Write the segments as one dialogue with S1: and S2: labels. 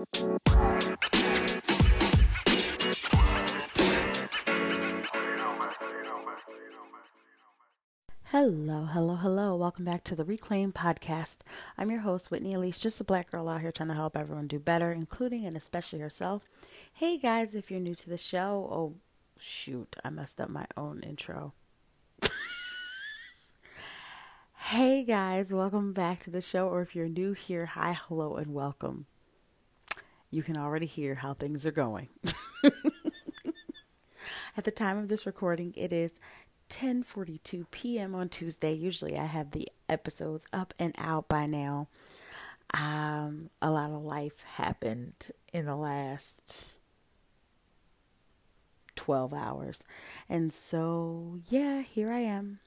S1: Hello, hello, hello. Welcome back to the Reclaimed Podcast. I'm your host, Whitney Alese, just a black girl out here trying to help everyone do better, including and especially herself. Hey guys, if you're new to the show, oh shoot, I messed up my own intro. hey guys, welcome back to the show, or if you're new here, hi, hello, and welcome. You can already hear how things are going. At the time of this recording, it is 10:42 p.m. on Tuesday. Usually I have the episodes up and out by now. Um a lot of life happened in the last 12 hours. And so, yeah, here I am.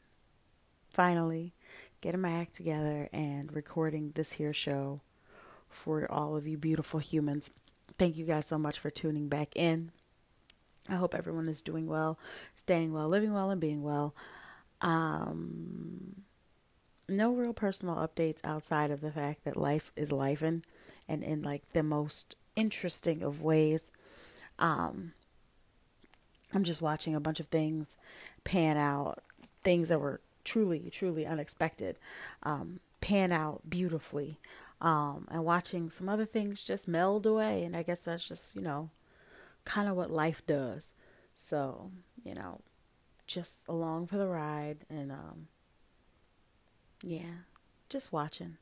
S1: Finally getting my act together and recording this here show for all of you beautiful humans. Thank you guys so much for tuning back in. I hope everyone is doing well, staying well, living well, and being well. Um, no real personal updates outside of the fact that life is lifing and in like the most interesting of ways. Um, I'm just watching a bunch of things pan out, things that were truly, truly unexpected, um, pan out beautifully, um, and watching some other things just meld away. And I guess that's just, you know, kind of what life does. So, you know, just along for the ride and um yeah, just watching.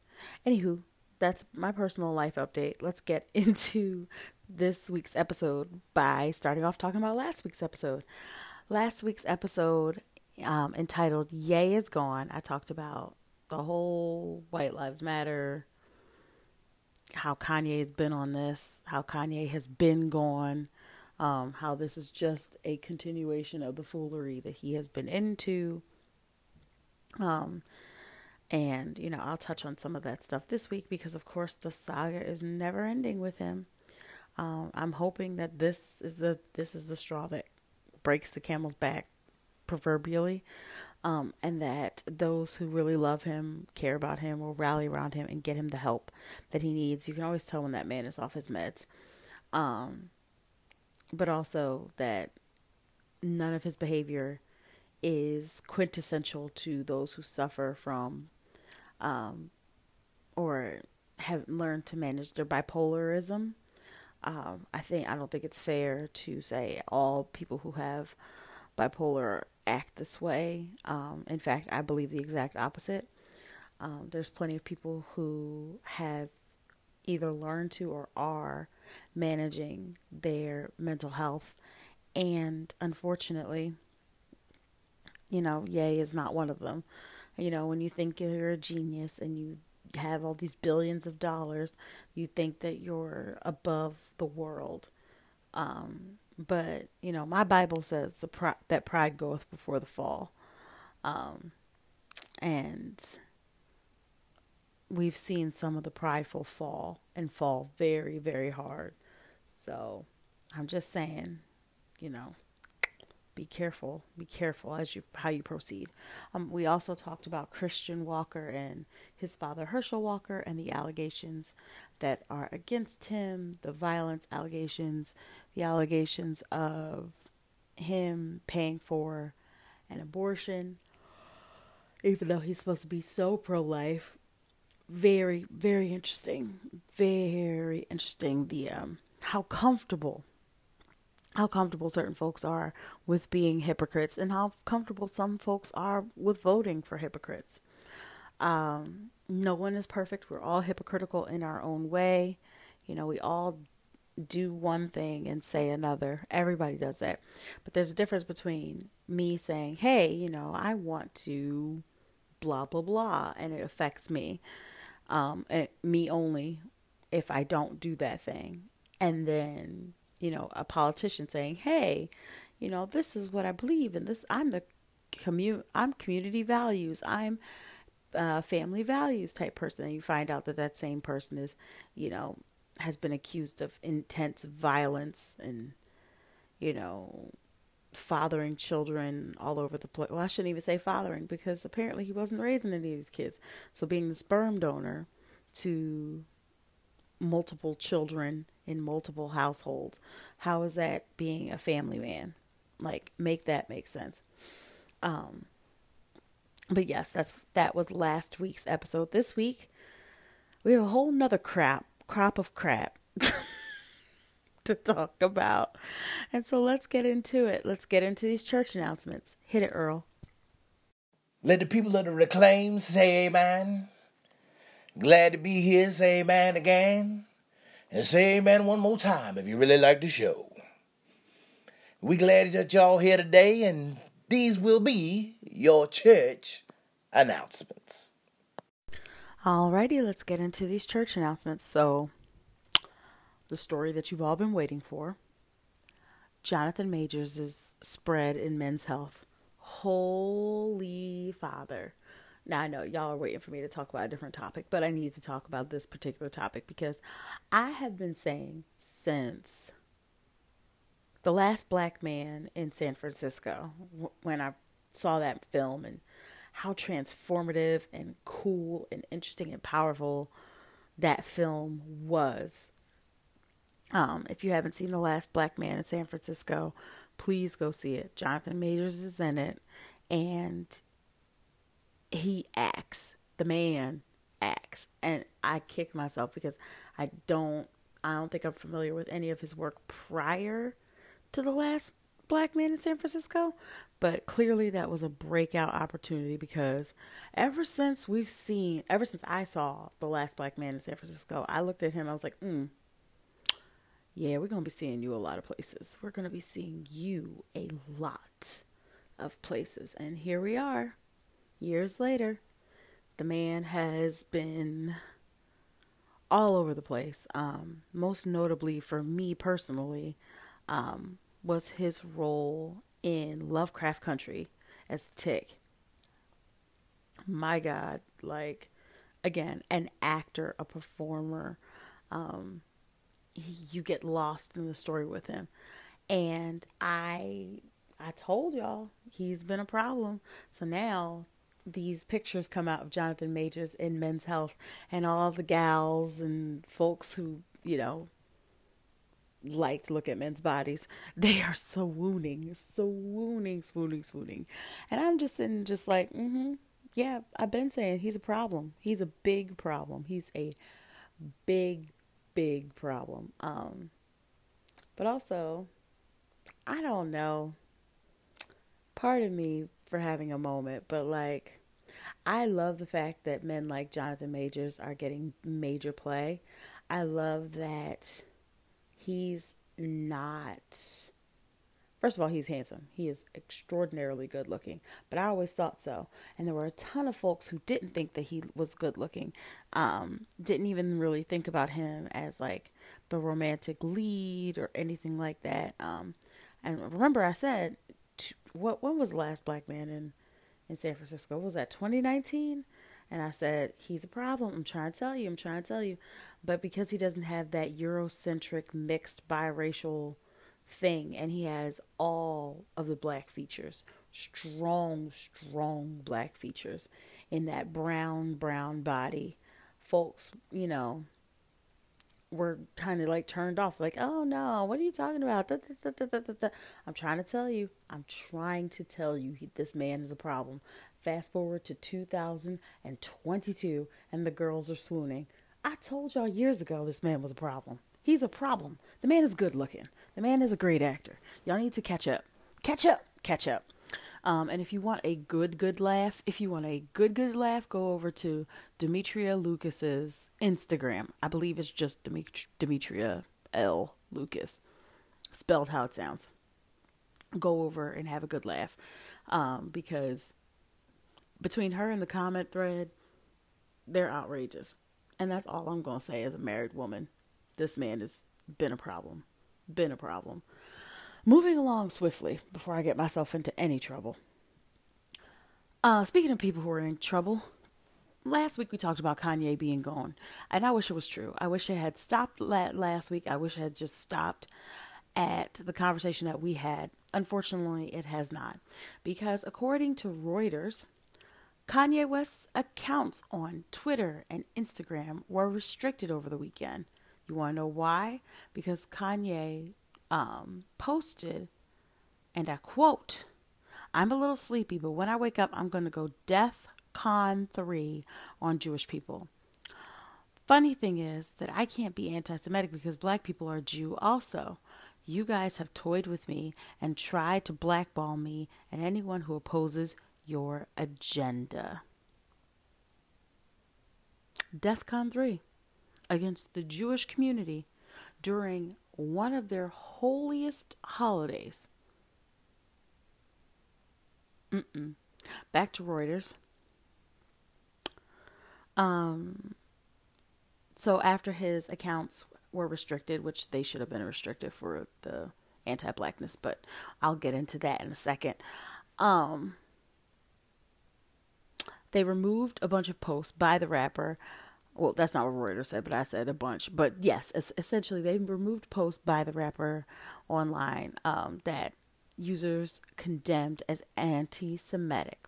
S1: Anywho, that's my personal life update. Let's get into this week's episode by starting off talking about last week's episode. Last week's episode um, entitled Yay is Gone, I talked about the whole White Lives Matter, how Kanye's been on this, how Kanye has been gone, um, how this is just a continuation of the foolery that he has been into. Um, and, you know, I'll touch on some of that stuff this week because, of course, the saga is never ending with him. Um, I'm hoping that this is the this is the straw that breaks the camel's back, proverbially, um, and that those who really love him, care about him, will rally around him and get him the help that he needs. You can always tell when that man is off his meds. Um, but also that none of his behavior is quintessential to those who suffer from um, or have learned to manage their bipolarism. Um, I think I don't think it's fair to say all people who have bipolar act this way. Um, in fact, I believe the exact opposite. Um, there's plenty of people who have either learned to or are managing their mental health. And unfortunately, you know, Yay is not one of them. You know, when you think you're a genius and you have all these billions of dollars, you think that you're above the world. Um, but you know, my Bible says the pri- that pride goeth before the fall, um, and we've seen some of the prideful fall and fall very, very hard. So I'm just saying, you know, be careful. Be careful as you how you proceed. Um, we also talked about Christian Walker and his father Herschel Walker and the allegations that are against him, the violence allegations, the allegations of him paying for an abortion, even though he's supposed to be so pro life very very interesting very interesting the um how comfortable how comfortable certain folks are with being hypocrites and how comfortable some folks are with voting for hypocrites. Um no one is perfect. We're all hypocritical in our own way. You know we all do one thing and say another. Everybody does that. But there's a difference between me saying hey you know i want to blah blah blah and it affects me um, me only if I don't do that thing. And then, you know, a politician saying, "Hey, you know, this is what I believe in. This I'm the commu I'm community values. I'm family values type person." And you find out that that same person is, you know, has been accused of intense violence and, you know, fathering children all over the place. Well, I shouldn't even say fathering because apparently he wasn't raising any of these kids. So being the sperm donor to multiple children in multiple households. How is that being a family man? Like, make that make sense. Um, but yes, that's that was last week's episode. This week, we have a whole nother crap crop of crap to talk about. And so let's get into it. Let's get into these church announcements. Hit it, Earl.
S2: Let the people of the reclaim say amen. Glad to be here, say amen again. And say amen one more time if you really like the show. We glad that y'all here today, and these will be your church announcements.
S1: Alrighty, let's get into these church announcements. So, the story that you've all been waiting for Jonathan Majors' is spread in men's health. Holy Father. Now, I know y'all are waiting for me to talk about a different topic, but I need to talk about this particular topic because I have been saying since the last black man in San Francisco, when I saw that film and how transformative and cool and interesting and powerful that film was. Um, if you haven't seen The Last Black Man in San Francisco, please go see it. Jonathan Majors is in it, and he acts. The man acts, and I kick myself because I don't. I don't think I'm familiar with any of his work prior to the last black man in San Francisco, but clearly that was a breakout opportunity because ever since we've seen, ever since I saw the last black man in San Francisco, I looked at him. I was like, hmm, yeah, we're going to be seeing you a lot of places. We're going to be seeing you a lot of places. And here we are, years later. The man has been all over the place. Um, most notably for me personally, um, was his role in Lovecraft Country as Tic. My God, like, again, an actor, a performer. Um, you get lost in the story with him. And I I told y'all he's been a problem. So now these pictures come out of Jonathan Majors in Men's Health and all the gals and folks who, you know, like to look at men's bodies. They are so swooning, so swooning, swooning, swooning. And I'm just sitting just like, mm-hmm. Yeah, I've been saying he's a problem. He's a big problem. He's a big, big problem. Um, but also, I don't know. Part of me for having a moment, but like, I love the fact that men like Jonathan Majors are getting major play. I love that he's not. First of all, he's handsome. He is extraordinarily good looking. But I always thought so. And there were a ton of folks who didn't think that he was good looking. Um, didn't even really think about him as like the romantic lead or anything like that. Um, and remember, I said, what when was the last black man in in San Francisco? Was that 2019? And I said, he's a problem. I'm trying to tell you. I'm trying to tell you. But because he doesn't have that Eurocentric mixed biracial thing and he has all of the black features strong strong black features in that brown brown body folks you know were kind of like turned off like oh no what are you talking about da, da, da, i'm trying to tell you i'm trying to tell you he, this man is a problem fast forward to 2022 and the girls are swooning i told y'all years ago this man was a problem he's a problem the man is good looking the man is a great actor. Y'all need to catch up. Catch up. Catch up. Um, and if you want a good, good laugh, if you want a good, good laugh, go over to Demetria Lucas's Instagram. I believe it's just Demet- Demetria L. Lucas, spelled how it sounds. Go over and have a good laugh. Um, because between her and the comment thread, they're outrageous. And that's all I'm going to say as a married woman. This man has been a problem been a problem. Moving along swiftly before I get myself into any trouble. Uh, speaking of people who are in trouble, last week we talked about Kanye being gone, and I wish it was true. I wish it had stopped last week. I wish it had just stopped at the conversation that we had. Unfortunately, it has not, because according to Reuters, Kanye West's accounts on Twitter and Instagram were restricted over the weekend You want to know why? Because Kanye um, posted, and I quote, I'm a little sleepy, but when I wake up, I'm going to go Death Con 3 on Jewish people. Funny thing is that I can't be anti Semitic because black people are Jew also. You guys have toyed with me and tried to blackball me and anyone who opposes your agenda. DEFCON 3 against the Jewish community during one of their holiest holidays. Mm-mm. Back to Reuters. Um, so after his accounts were restricted, which they should have been restricted for the anti-blackness, but I'll get into that in a second. Um, they removed a bunch of posts by the rapper. Well, that's not what Reuters said, but I said a bunch. But yes, essentially, they removed posts by the rapper online um, that users condemned as anti Semitic.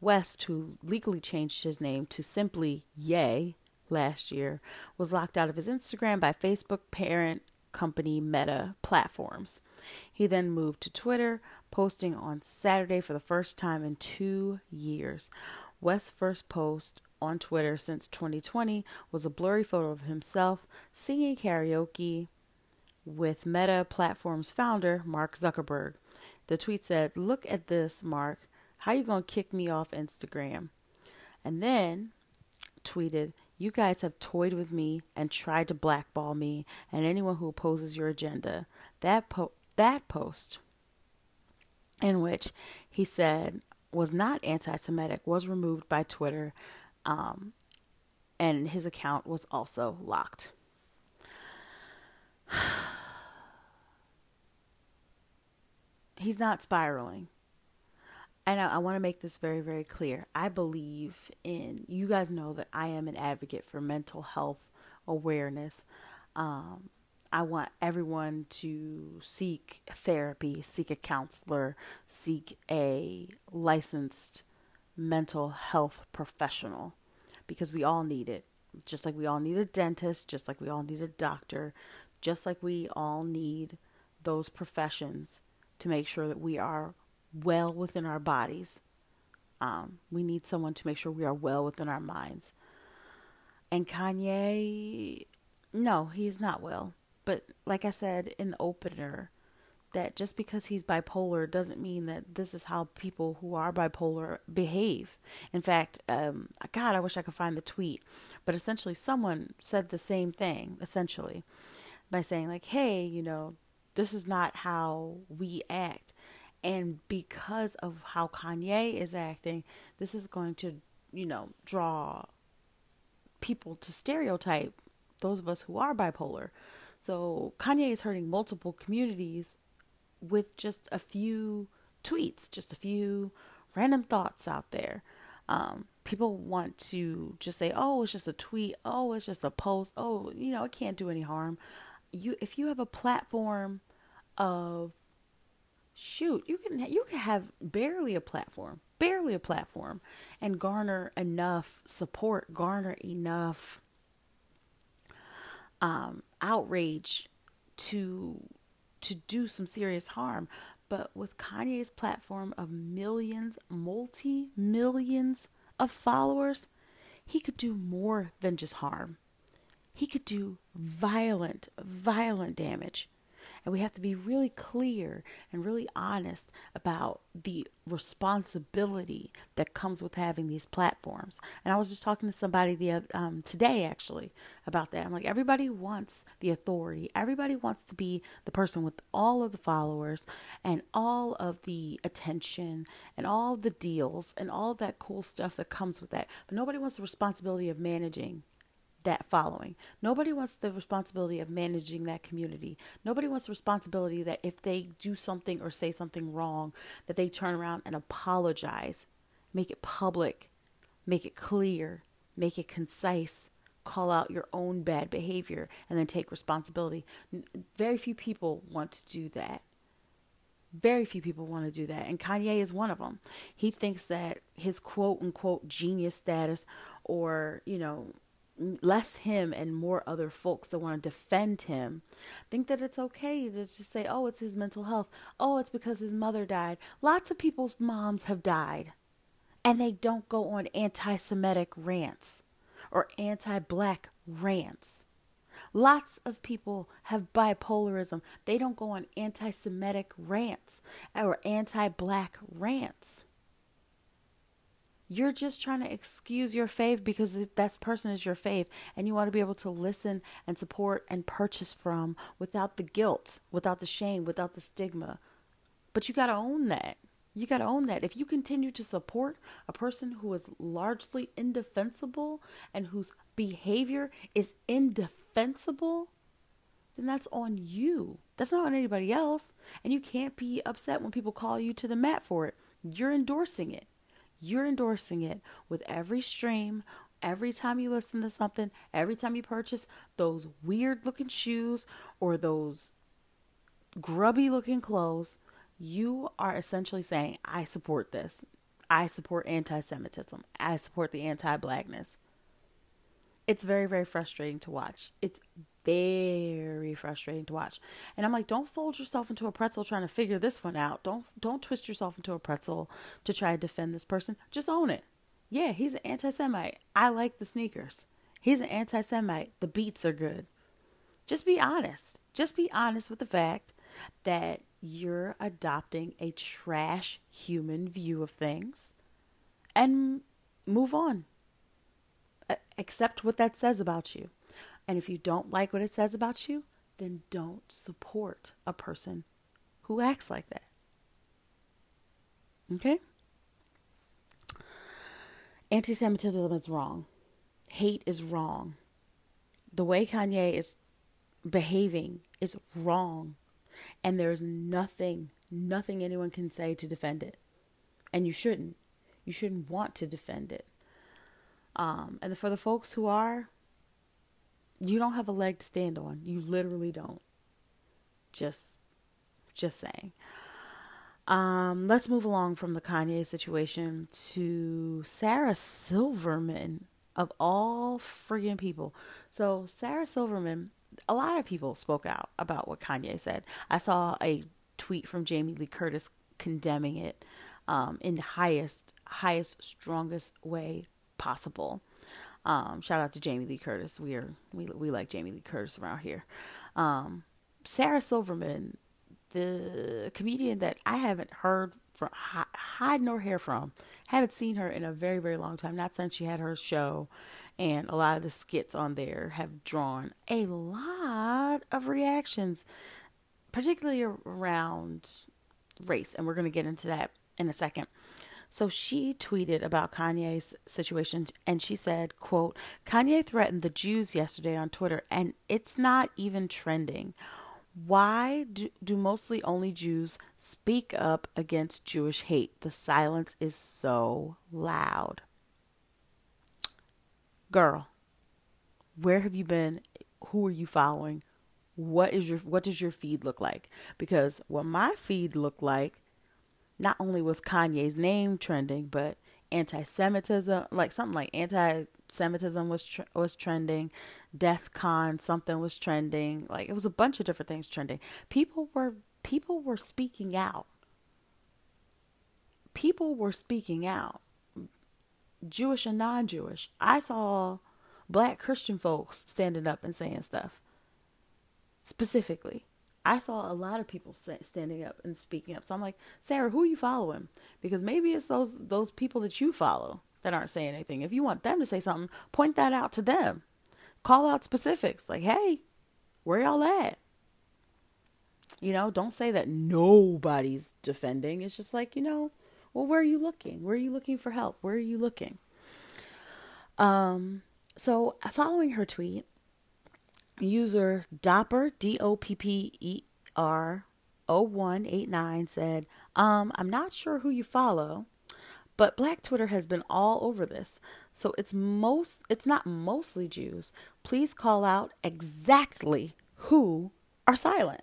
S1: West, who legally changed his name to simply Ye last year, was locked out of his Instagram by Facebook parent company Meta platforms. He then moved to Twitter, posting on Saturday for the first time in two years. West's first post on Twitter since 2020 was a blurry photo of himself singing karaoke with Meta Platforms founder Mark Zuckerberg. The tweet said, "Look at this, Mark. How you going to kick me off Instagram?" And then tweeted, "You guys have toyed with me and tried to blackball me and anyone who opposes your agenda." That po- that post in which he said was not anti-Semitic was removed by Twitter, um, and his account was also locked. he's not spiraling. And I, I want to make this very, very clear. I believe in, you guys know that I am an advocate for mental health awareness. Um, I want everyone to seek therapy, seek a counselor, seek a licensed mental health professional because we all need it. Just like we all need a dentist, just like we all need a doctor, just like we all need those professions to make sure that we are well within our bodies. Um, we need someone to make sure we are well within our minds. And Kanye, no, he is not well. But like I said in the opener, that just because he's bipolar doesn't mean that this is how people who are bipolar behave. In fact, um, God, I wish I could find the tweet, but essentially, someone said the same thing, essentially, by saying, like, hey, you know, this is not how we act. And because of how Kanye is acting, this is going to, you know, draw people to stereotype those of us who are bipolar. So Kanye is hurting multiple communities with just a few tweets, just a few random thoughts out there. Um, people want to just say, "Oh, it's just a tweet. Oh, it's just a post. Oh, you know, it can't do any harm." you if you have a platform of shoot, you can you can have barely a platform, barely a platform and garner enough support, garner enough um, outrage to to do some serious harm. But with Kanye's platform of millions, multi millions of followers, he could do more than just harm he could do violent, violent damage. And we have to be really clear and really honest about the responsibility that comes with having these platforms. And I was just talking to somebody the um, today actually about that. I'm like, everybody wants the authority. Everybody wants to be the person with all of the followers and all of the attention and all the deals and all that cool stuff that comes with that. But nobody wants the responsibility of managing that following. Nobody wants the responsibility of managing that community. Nobody wants the responsibility that if they do something or say something wrong, that they turn around and apologize, make it public, make it clear, make it concise, call out your own bad behavior, and then take responsibility. Very few people want to do that. Very few people want to do that. And Kanye is one of them. He thinks that his quote unquote genius status or, you know, less him and more other folks that want to defend him think that it's okay to just say, oh, it's his mental health. Oh, it's because his mother died. Lots of people's moms have died. And they don't go on anti Semitic rants or anti black rants. Lots of people have bipolarism. They don't go on anti Semitic rants or anti black rants. You're just trying to excuse your fave because that person is your fave and you want to be able to listen and support and purchase from without the guilt, without the shame, without the stigma. But you got to own that. You got to own that. If you continue to support a person who is largely indefensible and whose behavior is indefensible, then that's on you. That's not on anybody else. And you can't be upset when people call you to the mat for it. You're endorsing it. You're endorsing it with every stream, every time you listen to something, every time you purchase those weird looking shoes or those grubby looking clothes you are essentially saying, I support this. I support anti Semitism. I support the anti blackness. It's very, very frustrating to watch. It's very frustrating to watch. And I'm like, don't fold yourself into a pretzel trying to figure this one out. Don't don't twist yourself into a pretzel to try to defend this person. Just own it. Yeah, he's an anti Semite. I like the sneakers. He's an anti Semite. The beats are good. Just be honest. Just be honest with the fact that you're adopting a trash human view of things and move on. Accept what that says about you. And if you don't like what it says about you, then don't support a person who acts like that. Okay? Anti Semitism is wrong. Hate is wrong. The way Kanye is behaving is wrong. And there's nothing, nothing anyone can say to defend it. And you shouldn't. You shouldn't want to defend it. Um, and for the folks who are, you don't have a leg to stand on. You literally don't. Just, just saying. Um, let's move along from the Kanye situation to Sarah Silverman of all friggin' people. So Sarah Silverman a lot of people spoke out about what Kanye said. I saw a tweet from Jamie Lee Curtis condemning it um, in the highest, highest, strongest way possible. Um, shout out to Jamie Lee Curtis. We are we we like Jamie Lee Curtis around here. Um, Sarah Silverman, the comedian that I haven't heard from hide nor hair from, haven't seen her in a very very long time. Not since she had her show and a lot of the skits on there have drawn a lot of reactions, particularly around race. And we're going to get into that in a second. So she tweeted about Kanye's situation and she said, quote, Kanye threatened the Jews yesterday on Twitter and it's not even trending. Why do, do mostly only Jews speak up against Jewish hate? The silence is so loud girl, where have you been? Who are you following? What is your what does your feed look like? Because what my feed looked like, not only was Kanye's name trending, but anti-Semitism, like something like anti-Semitism was tr- was trending, Death Con something was trending, like it was a bunch of different things trending. People were people were speaking out. People were speaking out. Jewish and non Jewish. I saw black Christian folks standing up and saying stuff. Specifically, I saw a lot of people standing up and speaking up. So I'm like, Sarah, who are you following? Because maybe it's those those people that you follow that aren't saying anything. If you want them to say something, point that out to them. Call out specifics like, hey, where y'all at? You know, don't say that nobody's defending. It's just like, you know, well, where are you looking? Where are you looking for help? Where are you looking? Um, so following her tweet, user Dopper D O P P E R 0189 said, um, I'm not sure who you follow, but Black Twitter has been all over this. So it's most it's not mostly Jews. Please call out exactly who are silent,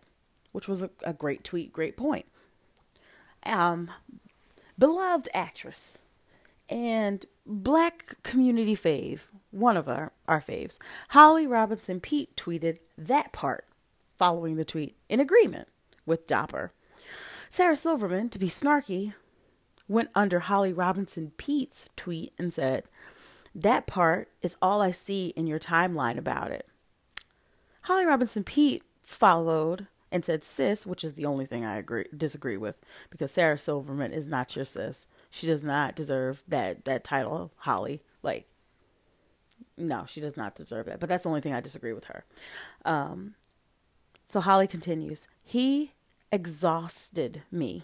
S1: which was a, a great tweet, great point. Um, beloved actress And black community fave, one of our, our faves, Holly Robinson Peete tweeted that part following the tweet in agreement with Dapper. Sarah Silverman, to be snarky, went under Holly Robinson Peete's tweet and said, That part is all I see in your timeline about it. Holly Robinson Peete followed and said sis, which is the only thing I agree disagree with, because Sarah Silverman is not your sis. She does not deserve that that title, Holly. Like, no, she does not deserve that. But that's the only thing I disagree with her. Um, so Holly continues. He exhausted me.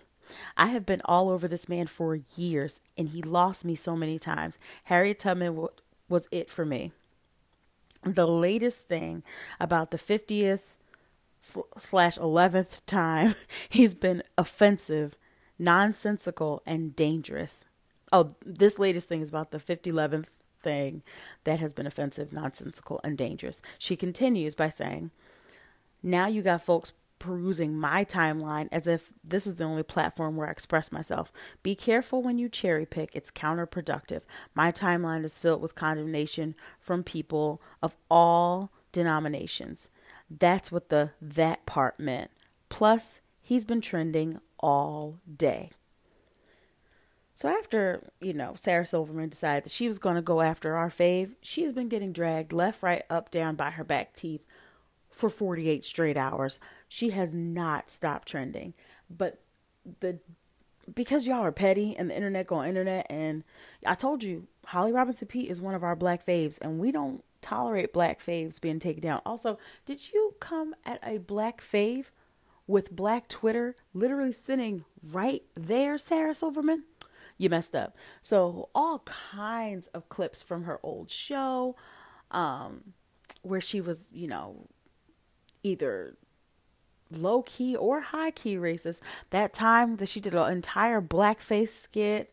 S1: I have been all over this man for years, and he lost me so many times. Harriet Tubman w- was it for me. The latest thing about the 50th slash 11th time he's been offensive, nonsensical, and dangerous. Oh, this latest thing is about the 5011th thing that has been offensive, nonsensical, and dangerous. She continues by saying, Now you got folks perusing my timeline as if this is the only platform where I express myself. Be careful when you cherry pick, it's counterproductive. My timeline is filled with condemnation from people of all denominations. That's what the that part meant. Plus, he's been trending all day. So after, you know, Sarah Silverman decided that she was going to go after our fave, she's been getting dragged left, right, up, down by her back teeth for 48 straight hours. She has not stopped trending. But the because y'all are petty and the internet going internet and I told you Holly Robinson Peete is one of our black faves and we don't tolerate black faves being taken down. Also, did you come at a black fave with black Twitter literally sitting right there, Sarah Silverman? You messed up. So, all kinds of clips from her old show um, where she was, you know, either low key or high key racist. That time that she did an entire blackface skit.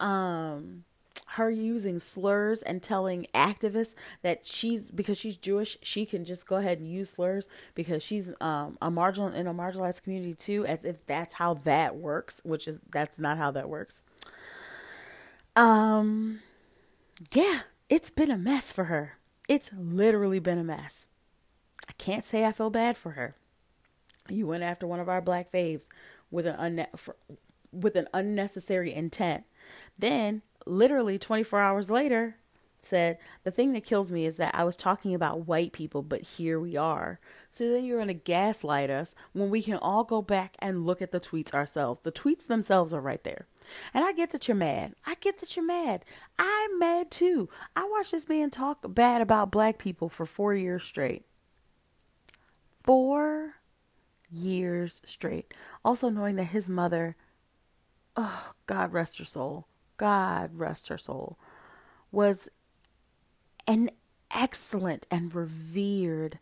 S1: Um, her using slurs and telling activists that she's because she's Jewish, she can just go ahead and use slurs because she's um, a marginal in a marginalized community too, as if that's how that works, which is that's not how that works. Um, yeah, it's been a mess for her. It's literally been a mess. I can't say I feel bad for her. You went after one of our black faves with an unne- for, with an unnecessary intent. Then literally 24 hours later said, The thing that kills me is that I was talking about white people, but here we are. So then you're going to gaslight us when we can all go back and look at the tweets ourselves. The tweets themselves are right there. And I get that you're mad. I get that you're mad. I'm mad too. I watched this man talk bad about black people for four years straight. Four years straight. Also knowing that his mother, oh, God rest her soul, God rest her soul, was an excellent and revered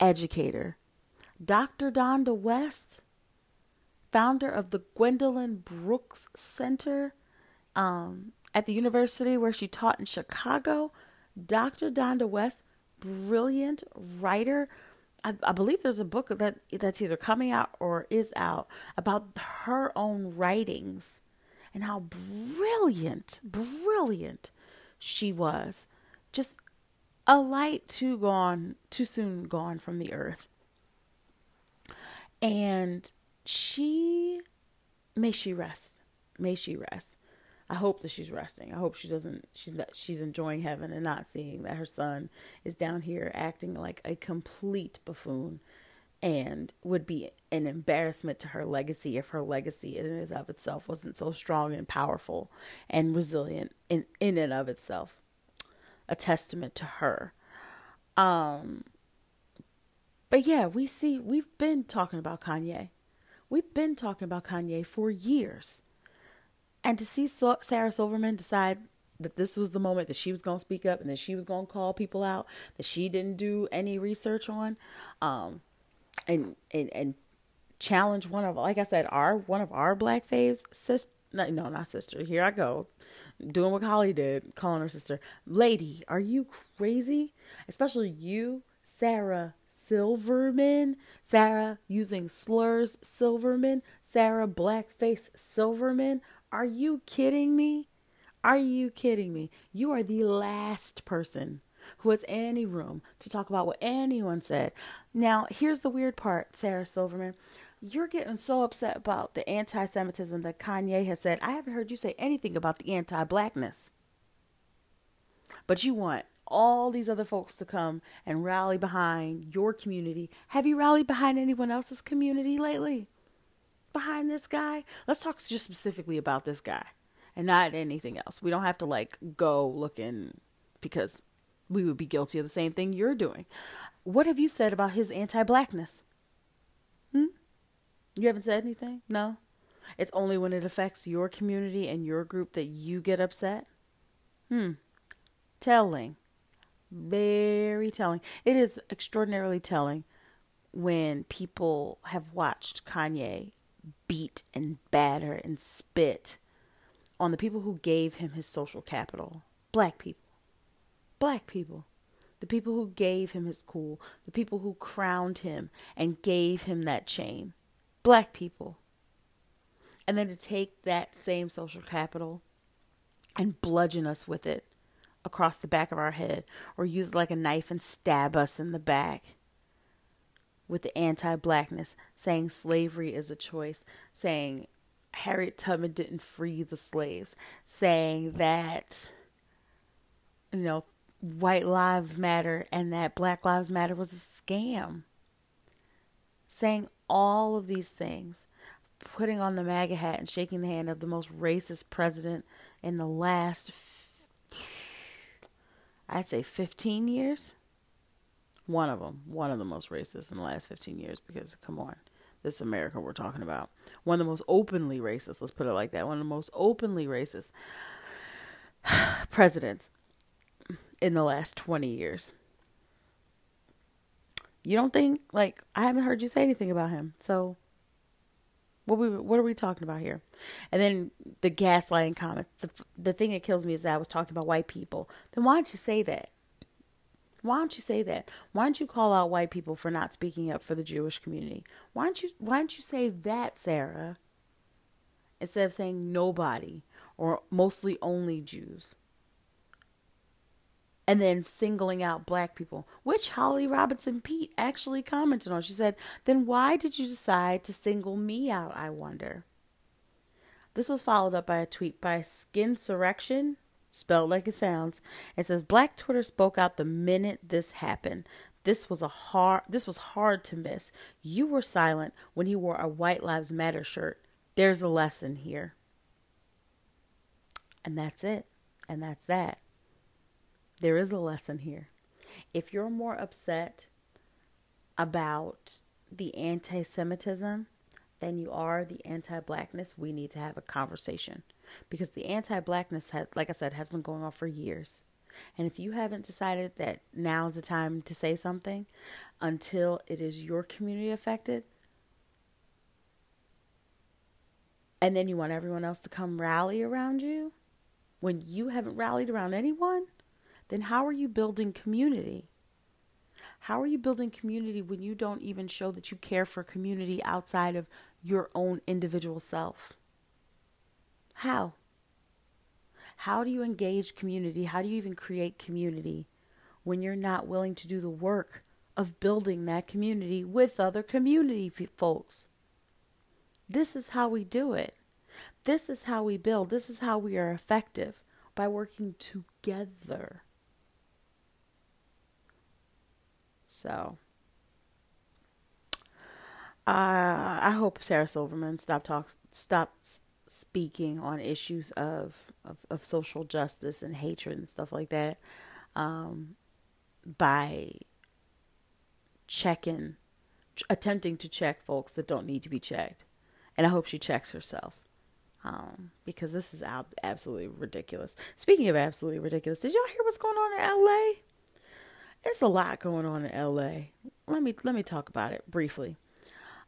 S1: educator. Dr. Donda West, founder of the Gwendolyn Brooks Center um, at the university where she taught in Chicago. Dr. Donda West, brilliant writer. I, I, believe there's a book that that's either coming out or is out about her own writings and how brilliant, brilliant she was. Just a light too gone, too soon gone from the earth. And she, may she rest. May she rest. I hope that she's resting. I hope she doesn't. She's she's enjoying heaven and not seeing that her son is down here acting like a complete buffoon and would be an embarrassment to her legacy if her legacy in and of itself wasn't so strong and powerful and resilient in, in and of itself. A testament to her. Um but yeah we see we've been talking about kanye. We've been talking about kanye for years. And to see sarah silverman decide that this was the moment that she was going to speak up and that she was going to call people out that she didn't do any research on um and and and challenge one of like I said our one of our black faves sister no, no not sister. Here I go. Doing what Holly did calling her sister. Lady are you crazy? Especially you Sarah Silverman. Sarah using slurs Silverman. Sarah blackface Silverman. Are you kidding me? Are you kidding me? You are the last person who has any room to talk about what anyone said. Now, here's the weird part, Sarah Silverman. You're getting so upset about the anti Semitism that Kanye has said. I haven't heard you say anything about the anti blackness. But you want all these other folks to come and rally behind your community. Have you rallied behind anyone else's community lately? Behind this guy? Let's talk just specifically about this guy and not anything else. We don't have to like go looking because we would be guilty of the same thing you're doing. What have you said about his anti blackness? Hmm? You haven't said anything? No? It's only when it affects your community and your group that you get upset? Hmm. Telling. Very telling. It is extraordinarily telling when people have watched Kanye beat and batter and spit on the people who gave him his social capital black people. Black people. The people who gave him his cool. The people who crowned him and gave him that chain. Black people. And then to take that same social capital and bludgeon us with it across the back of our head or use it like a knife and stab us in the back with the anti blackness, saying slavery is a choice, saying Harriet Tubman didn't free the slaves, saying that, you know, white lives matter and that black lives matter was a scam. Saying all of these things, putting on the MAGA hat and shaking the hand of the most racist president in the last, I'd say 15 years. One of them, one of the most racist in the last 15 years, because come on this America we're talking about. One of the most openly racist, let's put it like that. One of the most openly racist presidents in the last 20 years. You don't think like I haven't heard you say anything about him. So what we what are we talking about here? And then the gaslighting comments. The the thing that kills me is that I was talking about white people. Then why don't you say that? Why don't you say that? Why don't you call out white people for not speaking up for the Jewish community? Why don't you why don't you say that, Sarah? Instead of saying nobody or mostly only Jews. And then singling out black people, which Holly Robinson Peete actually commented on. She said, Then why did you decide to single me out, I wonder? This was followed up by a tweet by Skinsurrection spelled like it sounds. It says Black Twitter spoke out the minute this happened. This was a hard this was hard to miss. You were silent when he wore a White Lives Matter shirt. There's a lesson here. And that's it. And that's that. There is a lesson here. If you're more upset about the anti Semitism than you are the anti blackness, we need to have a conversation because the anti-blackness had like i said has been going on for years and if you haven't decided that now is the time to say something until it is your community affected and then you want everyone else to come rally around you when you haven't rallied around anyone then how are you building community how are you building community when you don't even show that you care for community outside of your own individual self how? How do you engage community? How do you even create community when you're not willing to do the work of building that community with other community folks? This is how we do it. This is how we build. This is how we are effective by working together. So, uh, I hope Sarah Silverman stop talks stops speaking on issues of, of, of social justice and hatred and stuff like that um, by checking, attempting to check folks that don't need to be checked. And I hope she checks herself. Um, because this is ab- absolutely ridiculous. Speaking of absolutely ridiculous, did y'all hear what's going on in LA? It's a lot going on in LA. Let me let me talk about it briefly.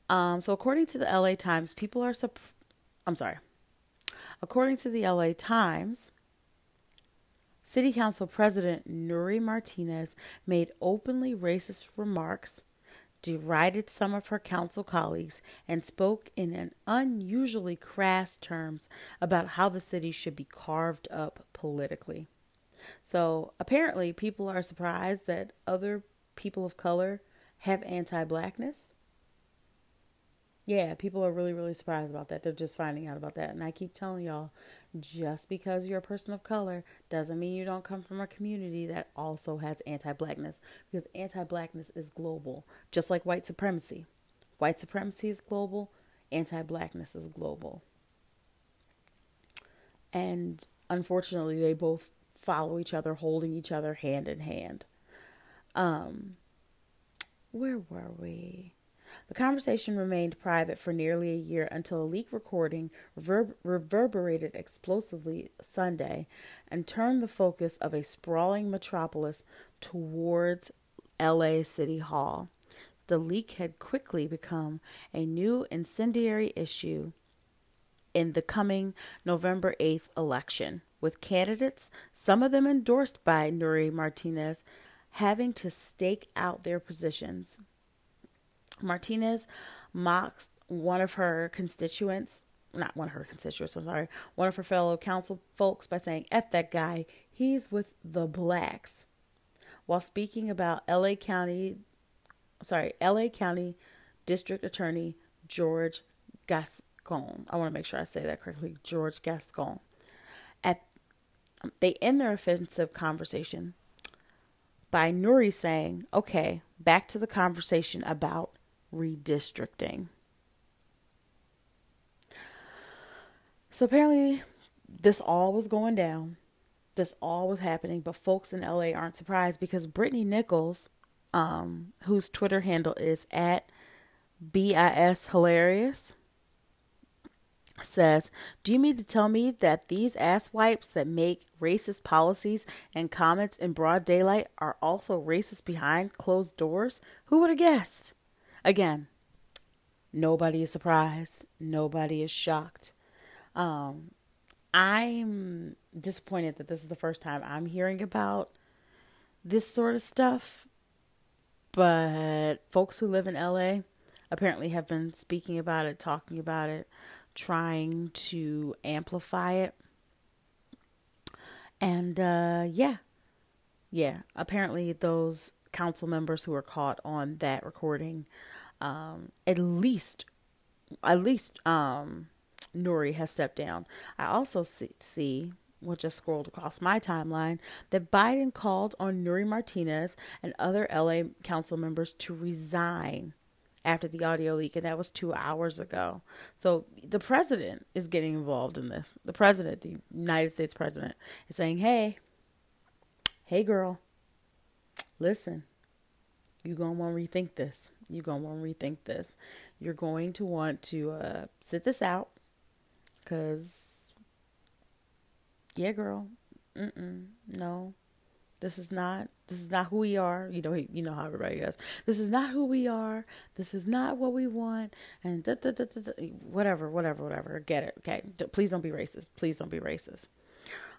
S1: Um, so according to the LA Times, people are sup- I'm sorry. According to the LA Times, City Council President Nury Martinez made openly racist remarks derided some of her council colleagues, and spoke in an unusually crass terms about how the city should be carved up politically. So apparently, people are surprised that other people of color have anti blackness. Yeah, people are really, really surprised about that. They're just finding out about that. And I keep telling y'all just because you're a person of color doesn't mean you don't come from a community that also has anti blackness because anti blackness is global, just like white supremacy. White supremacy is global, anti blackness is global. And unfortunately, they both follow each other, holding each other hand in hand. Um, where were we? The conversation remained private for nearly a year until a leak recording rever- reverberated explosively Sunday and turned the focus of a sprawling metropolis towards LA City Hall. The leak had quickly become a new incendiary issue in the coming November 8th election, with candidates, some of them endorsed by Nury Martinez, having to stake out their positions. Martinez mocked one of her constituents, not one of her constituents, I'm sorry, one of her fellow council folks by saying, F that guy, he's with the blacks. While speaking about LA County, sorry, LA County District Attorney George Gascon. I want to make sure I say that correctly. George Gascon. They end their offensive conversation by Nury saying, "Okay, back to the conversation about redistricting. So apparently, this all was going down. This all was happening, but folks in LA aren't surprised because Brittany Nichols, um, whose Twitter handle is at BIS Hilarious, says, Do you mean to tell me that these ass wipes that make racist policies and comments in broad daylight are also racist behind closed doors? Who would have guessed? Again, nobody is surprised. Nobody is shocked. Um, I'm disappointed that this is the first time I'm hearing about this sort of stuff. But folks who live in LA apparently have been speaking about it, talking about it, trying to amplify it. And uh, yeah, yeah, apparently those council members who were caught on that recording um, at least, at least, um, Nury has stepped down. I also see, see what just scrolled across my timeline, that Biden called on Nury Martinez and other LA council members to resign after the audio leak, and that was two hours ago. So the president is getting involved in this. The president, the United States president, is saying, hey, hey, girl, listen, you're going to want to rethink this. You're going to want to rethink this. You're going to want to uh, sit this out because, yeah, girl, mm-mm, no, this is not. This is not who we are. You know, you know how everybody goes. This is not who we are. This is not what we want. And da, da, da, whatever, whatever, whatever. Get it? Okay. Please don't be racist. Please don't be racist.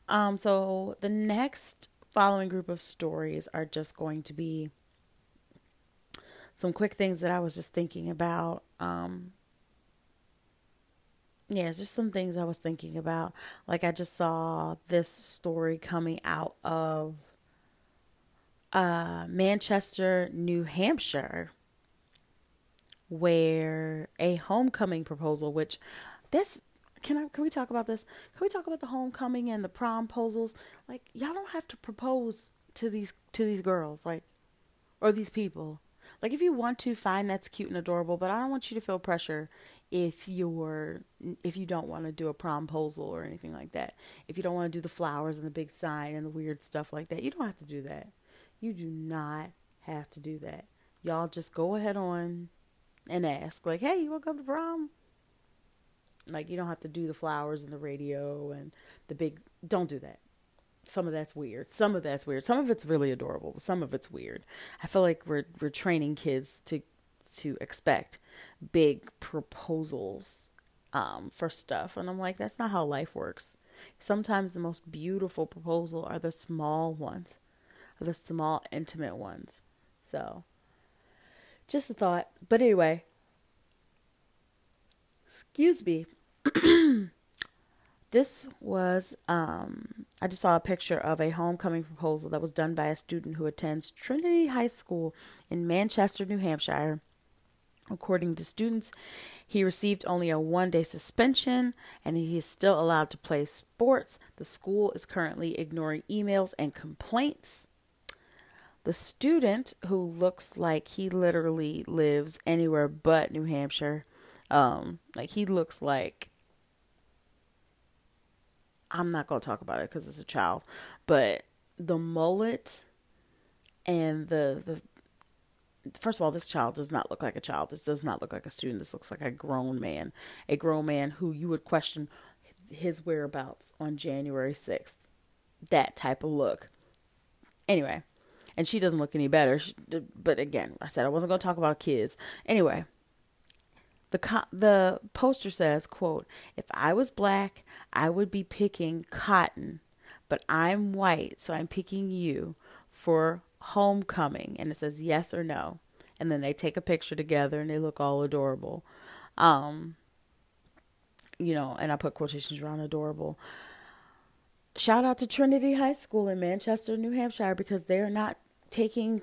S1: Um. So the next following group of stories are just going to be some quick things that I was just thinking about. Um, yeah, it's just some things I was thinking about. Like I just saw this story coming out of uh, Manchester, New Hampshire, where a homecoming proposal, which this can I can we talk about this? Can we talk about the homecoming and the prom proposals? Like y'all don't have to propose to these to these girls, like or these people. Like if you want to, fine, that's cute and adorable, but I don't want you to feel pressure if you're if you don't want to do a promposal or anything like that. If you don't want to do the flowers and the big sign and the weird stuff like that, you don't have to do that. You do not have to do that. Y'all just go ahead on and ask like, "Hey, you want to come to prom?" Like you don't have to do the flowers and the radio and the big don't do that some of that's weird. Some of that's weird. Some of it's really adorable. Some of it's weird. I feel like we're we're training kids to to expect big proposals um, for stuff, and I'm like, that's not how life works. Sometimes the most beautiful proposal are the small ones, the small intimate ones. So, just a thought. But anyway, excuse me. this was um I just saw a picture of a homecoming proposal that was done by a student who attends Trinity High School in Manchester, New Hampshire. According to students, he received only a one day suspension and he is still allowed to play sports. The school is currently ignoring emails and complaints. The student, who looks like he literally lives anywhere but New Hampshire, um, like he looks like I'm not going to talk about it because it's a child, but the mullet and the the first of all, this child does not look like a child. This does not look like a student. This looks like a grown man, a grown man who you would question his whereabouts on January 6th. That type of look. Anyway, and she doesn't look any better. She, but again, I said I wasn't going to talk about kids. Anyway, the co- the poster says, "quote If I was black, I would be picking cotton, but I'm white, so I'm picking you for homecoming." And it says yes or no, and then they take a picture together and they look all adorable. Um, you know, and I put quotations around adorable. Shout out to Trinity High School in Manchester, New Hampshire, because they're not taking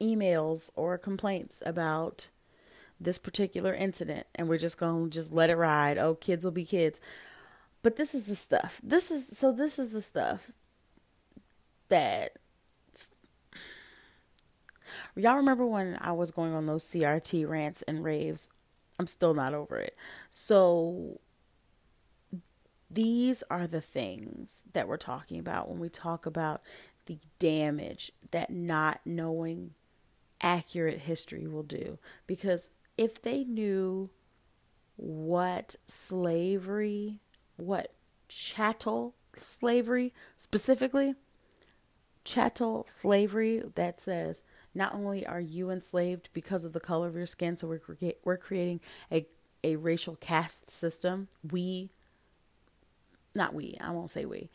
S1: emails or complaints about this particular incident and we're just going to just let it ride. Oh, kids will be kids. But this is the stuff. This is so this is the stuff that Y'all remember when I was going on those CRT rants and raves? I'm still not over it. So these are the things that we're talking about when we talk about the damage that not knowing accurate history will do because if they knew what slavery, what chattel slavery specifically, chattel slavery that says not only are you enslaved because of the color of your skin, so we're we're creating a a racial caste system. We, not we, I won't say we,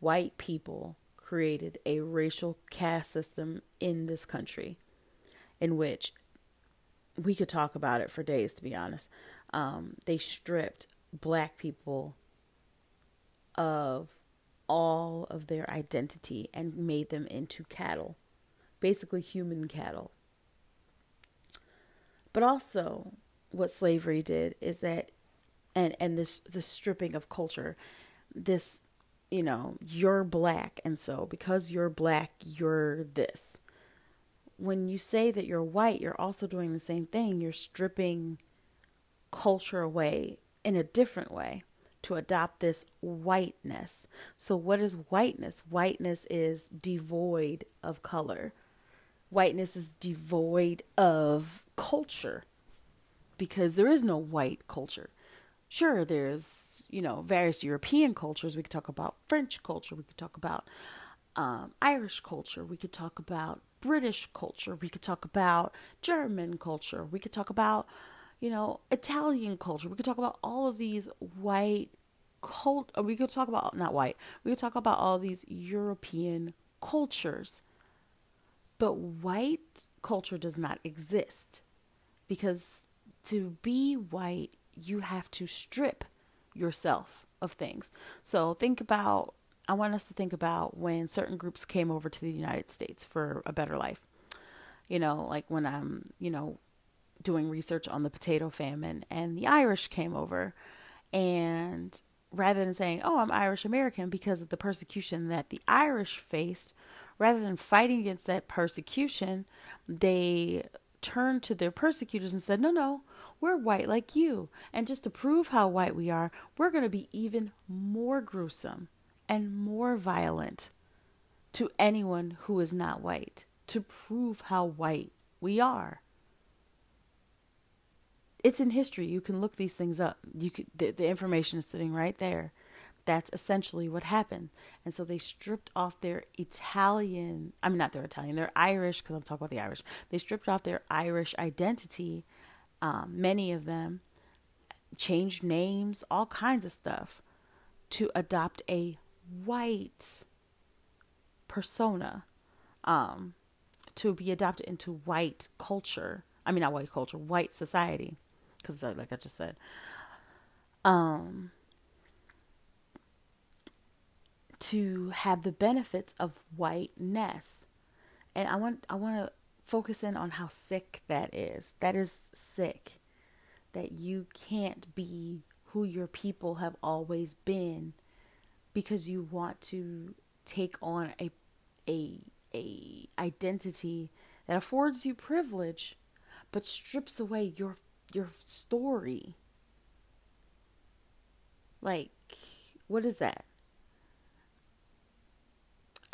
S1: white people created a racial caste system in this country, in which we could talk about it for days, to be honest. Um, they stripped black people of all of their identity and made them into cattle, basically human cattle. But also, what slavery did is that, and and this this stripping of culture, this, you know, you're black, and so because you're black, you're this when you say that you're white, you're also doing the same thing. You're stripping culture away in a different way to adopt this whiteness. So, what is whiteness? Whiteness is devoid of color, whiteness is devoid of culture because there is no white culture. Sure, there's, you know, various European cultures. We could talk about French culture. We could talk about um, Irish culture. We could talk about British culture. We could talk about German culture. We could talk about, you know, Italian culture. We could talk about all of these white cult. We could talk about not white. We could talk about all these European cultures. But white culture does not exist because to be white, you have to strip yourself of things. So think about I want us to think about when certain groups came over to the United States for a better life. You know, like when I'm, you know, doing research on the potato famine and the Irish came over and rather than saying, "Oh, I'm Irish American because of the persecution that the Irish faced," rather than fighting against that persecution, they turned to their persecutors and said, "No, no, we're white like you." And just to prove how white we are, we're going to be even more gruesome and more violent to anyone who is not white to prove how white we are. It's in history. You can look these things up. You could, the, the information is sitting right there. That's essentially what happened. And so they stripped off their Italian, I mean, not their Italian, they're Irish, because I'm talking about the Irish. They stripped off their Irish identity, um, many of them, changed names, all kinds of stuff, to adopt a white persona um, to be adopted into white culture, I mean, not white culture, white society, because like I just said, um, to have the benefits of whiteness, and I want I want to focus in on how sick that is. That is sick. That you can't be who your people have always been because you want to take on a a a identity that affords you privilege but strips away your your story. Like what is that?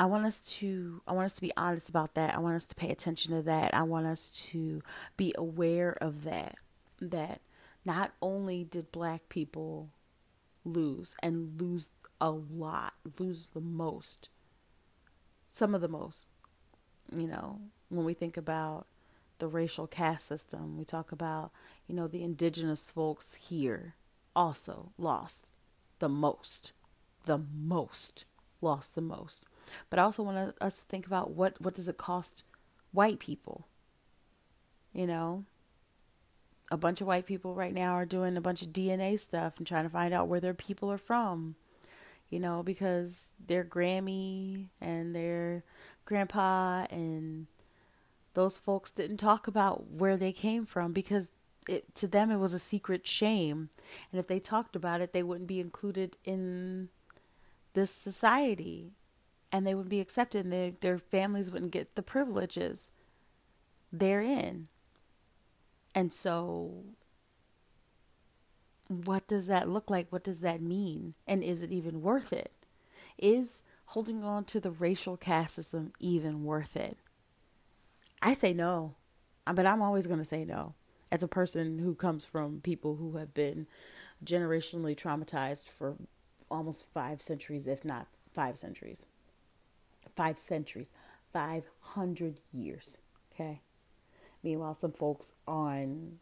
S1: I want us to I want us to be honest about that. I want us to pay attention to that. I want us to be aware of that that not only did black people lose and lose a lot, lose the most, some of the most, you know, when we think about the racial caste system, we talk about, you know, the indigenous folks here also lost the most, the most, lost the most. But I also want us to think about what, what does it cost white people? You know, a bunch of white people right now are doing a bunch of DNA stuff and trying to find out where their people are from. You know, because their Grammy and their grandpa and those folks didn't talk about where they came from because it, to them it was a secret shame. And if they talked about it, they wouldn't be included in this society and they wouldn't be accepted and their, their families wouldn't get the privileges therein. And so, what does that look like? What does that mean? And is it even worth it? Is holding on to the racial caste system even worth it? I say no, uh, but I'm always going to say no. As a person who comes from people who have been generationally traumatized for almost five centuries, if not five centuries, five centuries, 500 years. Okay. Meanwhile, some folks on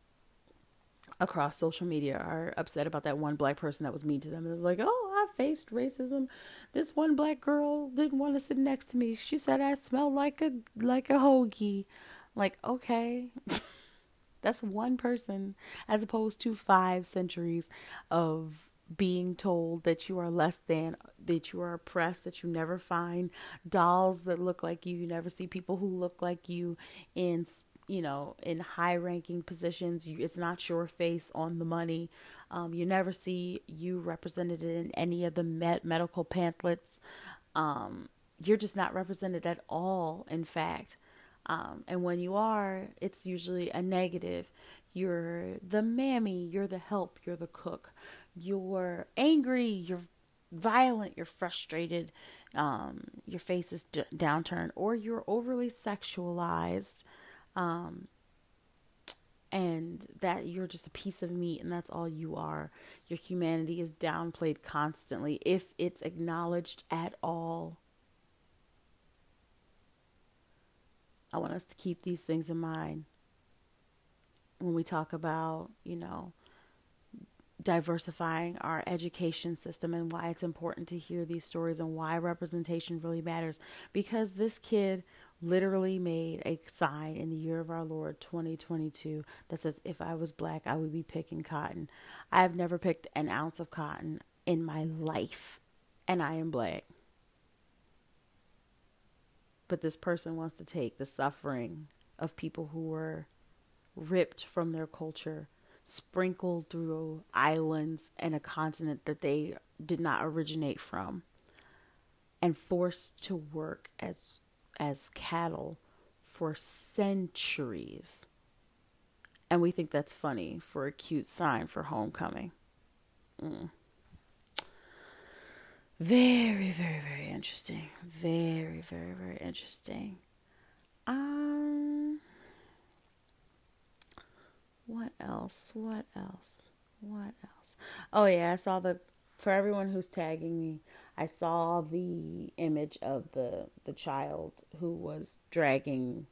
S1: across social media are upset about that one black person that was mean to them. They're like, "Oh, I faced racism. This one black girl didn't want to sit next to me. She said I smelled like a like a hoagie." Like, okay. That's one person as opposed to 5 centuries of being told that you are less than, that you are oppressed, that you never find dolls that look like you, you never see people who look like you in you know, in high ranking positions. You, it's not your face on the money. Um, you never see you represented in any of the med- medical pamphlets. Um, you're just not represented at all, in fact. Um, and when you are, it's usually a negative. You're the mammy, you're the help, you're the cook, you're angry, you're violent, you're frustrated, um, your face is d- downturned, or you're overly sexualized um, and that you're just a piece of meat and that's all you are. Your humanity is downplayed constantly if it's acknowledged at all. I want us to keep these things in mind when we talk about, you know, diversifying our education system and why it's important to hear these stories and why representation really matters. Because this kid literally made a sign in the year of our Lord 2022 that says, If I was black, I would be picking cotton. I have never picked an ounce of cotton in my life, and I am black. But this person wants to take the suffering of people who were ripped from their culture, sprinkled through islands and a continent that they did not originate from, and forced to work as as cattle for centuries. And we think that's funny for a cute sign for homecoming. Mm. Very, very, very interesting. Very, very, very interesting. Um, what else? What else? What else? Oh yeah, I saw the for everyone who's tagging me, I saw the image of the the child who was dragging.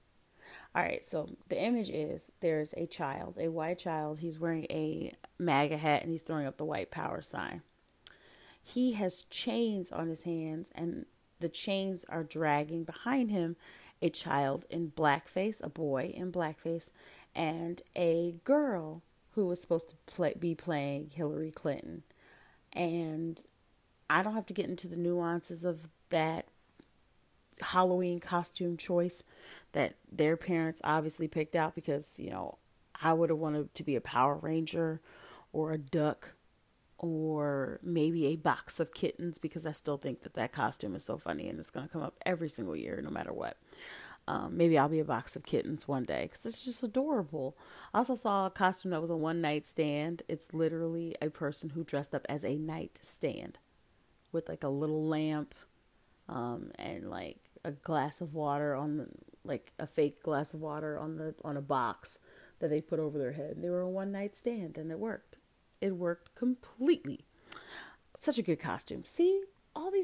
S1: All right, so the image is there's a child, a white child. He's wearing a MAGA hat and he's throwing up the white power sign. He has chains on his hands, and the chains are dragging behind him a child in blackface, a boy in blackface, and a girl who was supposed to play, be playing Hillary Clinton. And I don't have to get into the nuances of that Halloween costume choice that their parents obviously picked out because, you know, I would have wanted to be a Power Ranger or a duck or maybe a box of kittens because I still think that that costume is so funny and it's going to come up every single year no matter what. Um, maybe I'll be a box of kittens one day because it's just adorable. I also saw a costume that was a one night stand. It's literally a person who dressed up as a nightstand with like a little lamp um, and like a glass of water on the like a fake glass of water on the on a box that they put over their head. They were a one night stand and it worked. It worked completely. Such a good costume. See,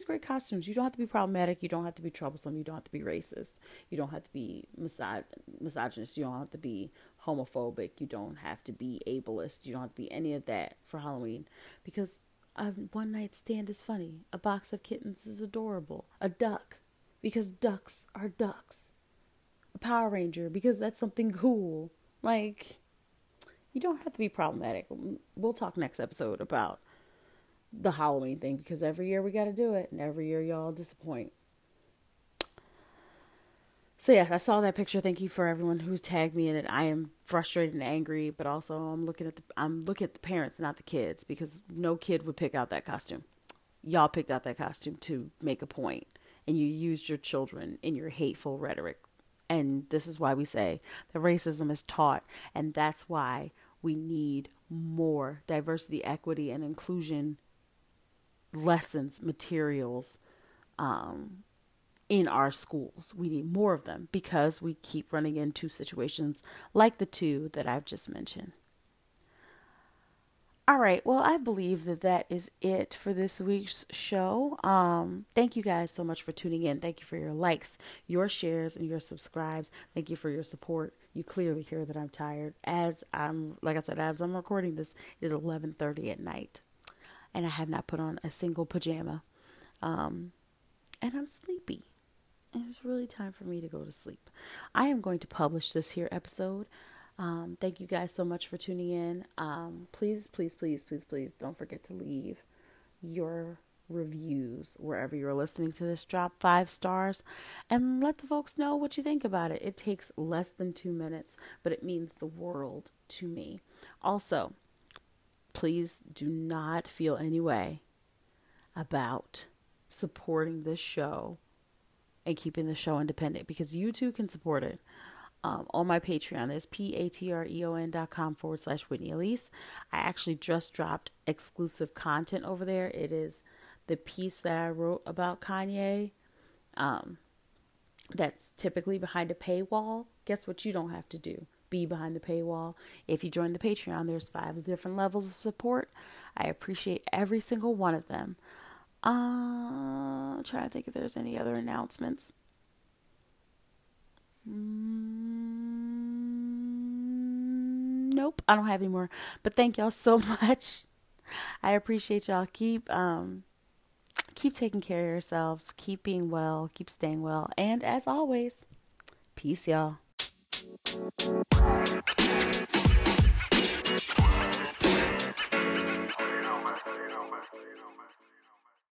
S1: these great costumes. You don't have to be problematic. You don't have to be troublesome. You don't have to be racist. You don't have to be misog- misogynist. You don't have to be homophobic. You don't have to be ableist. You don't have to be any of that for Halloween because a one night stand is funny. A box of kittens is adorable. A duck because ducks are ducks. A Power Ranger because that's something cool. Like, you don't have to be problematic. We'll talk next episode about the Halloween thing because every year we got to do it, and every year y'all disappoint. So yeah, I saw that picture. Thank you for everyone who's tagged me in it. I am frustrated and angry, but also I'm looking at the I'm looking at the parents, not the kids, because no kid would pick out that costume. Y'all picked out that costume to make a point, and you used your children in your hateful rhetoric. And this is why we say that racism is taught, and that's why we need more diversity, equity, and inclusion lessons, materials, um, in our schools. We need more of them because we keep running into situations like the two that I've just mentioned. All right, well, I believe that that is it for this week's show. Um, thank you guys so much for tuning in. Thank you for your likes, your shares, and your subscribes. Thank you for your support. You clearly hear that I'm tired. As I'm, like I said, as I'm recording this, it is 11:30 at night, and I have not put on a single pajama, um, and I'm sleepy it's really time for me to go to sleep. I am going to publish this here episode. Um, thank you guys so much for tuning in. Um, please, please, please, please, please don't forget to leave your reviews wherever you're listening to this. Drop five stars and let the folks know what you think about it. It takes less than two minutes, but it means the world to me. Also, please do not feel any way about supporting this show and keeping the show independent because you too can support it. Um, on my Patreon, is p-a-t-r-e-o-n dot com forward slash Whitney Alese. I actually just dropped exclusive content over there. It is the piece that I wrote about Kanye. Um, that's typically behind a paywall. Guess what? You don't have to do. Be behind the paywall. If you join the Patreon, there's five different levels of support. I appreciate every single one of them. Uh, I'm trying to think if there's any other announcements. Mm, nope, I don't have any more. But thank y'all so much. I appreciate y'all. Keep um keep taking care of yourselves. Keep being well. Keep staying well. And as always, peace, y'all. Música